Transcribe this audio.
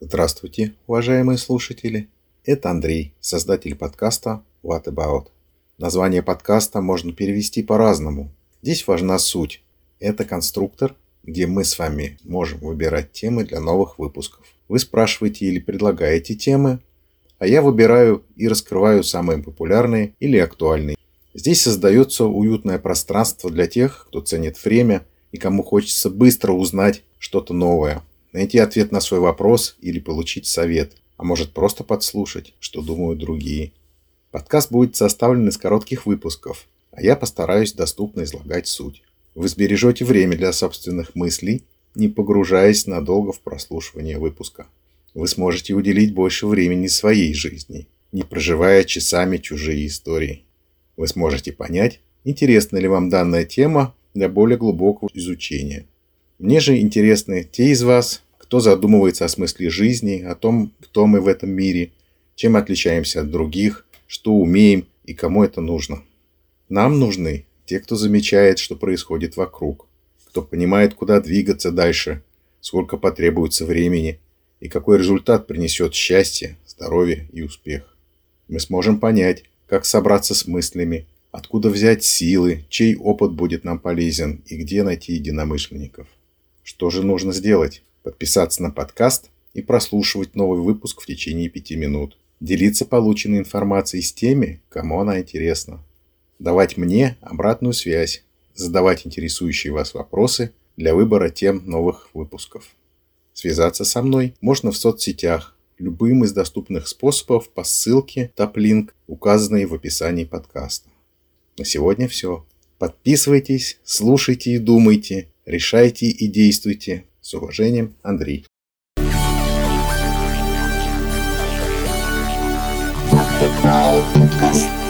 Здравствуйте, уважаемые слушатели. Это Андрей, создатель подкаста What About. Название подкаста можно перевести по-разному. Здесь важна суть. Это конструктор, где мы с вами можем выбирать темы для новых выпусков. Вы спрашиваете или предлагаете темы, а я выбираю и раскрываю самые популярные или актуальные. Здесь создается уютное пространство для тех, кто ценит время и кому хочется быстро узнать что-то новое, найти ответ на свой вопрос или получить совет, а может просто подслушать, что думают другие. Подкаст будет составлен из коротких выпусков, а я постараюсь доступно излагать суть. Вы сбережете время для собственных мыслей, не погружаясь надолго в прослушивание выпуска. Вы сможете уделить больше времени своей жизни, не проживая часами чужие истории. Вы сможете понять, интересна ли вам данная тема для более глубокого изучения. Мне же интересны те из вас, кто задумывается о смысле жизни, о том, кто мы в этом мире, чем отличаемся от других, что умеем и кому это нужно. Нам нужны те, кто замечает, что происходит вокруг, кто понимает, куда двигаться дальше, сколько потребуется времени и какой результат принесет счастье, здоровье и успех. Мы сможем понять, как собраться с мыслями, откуда взять силы, чей опыт будет нам полезен и где найти единомышленников. Что же нужно сделать? Подписаться на подкаст и прослушивать новый выпуск в течение пяти минут. Делиться полученной информацией с теми, кому она интересна. Давать мне обратную связь. Задавать интересующие вас вопросы для выбора тем новых выпусков. Связаться со мной можно в соцсетях любым из доступных способов по ссылке топлинк, указанной в описании подкаста. На сегодня все. Подписывайтесь, слушайте и думайте, решайте и действуйте. С уважением, Андрей. Podcast.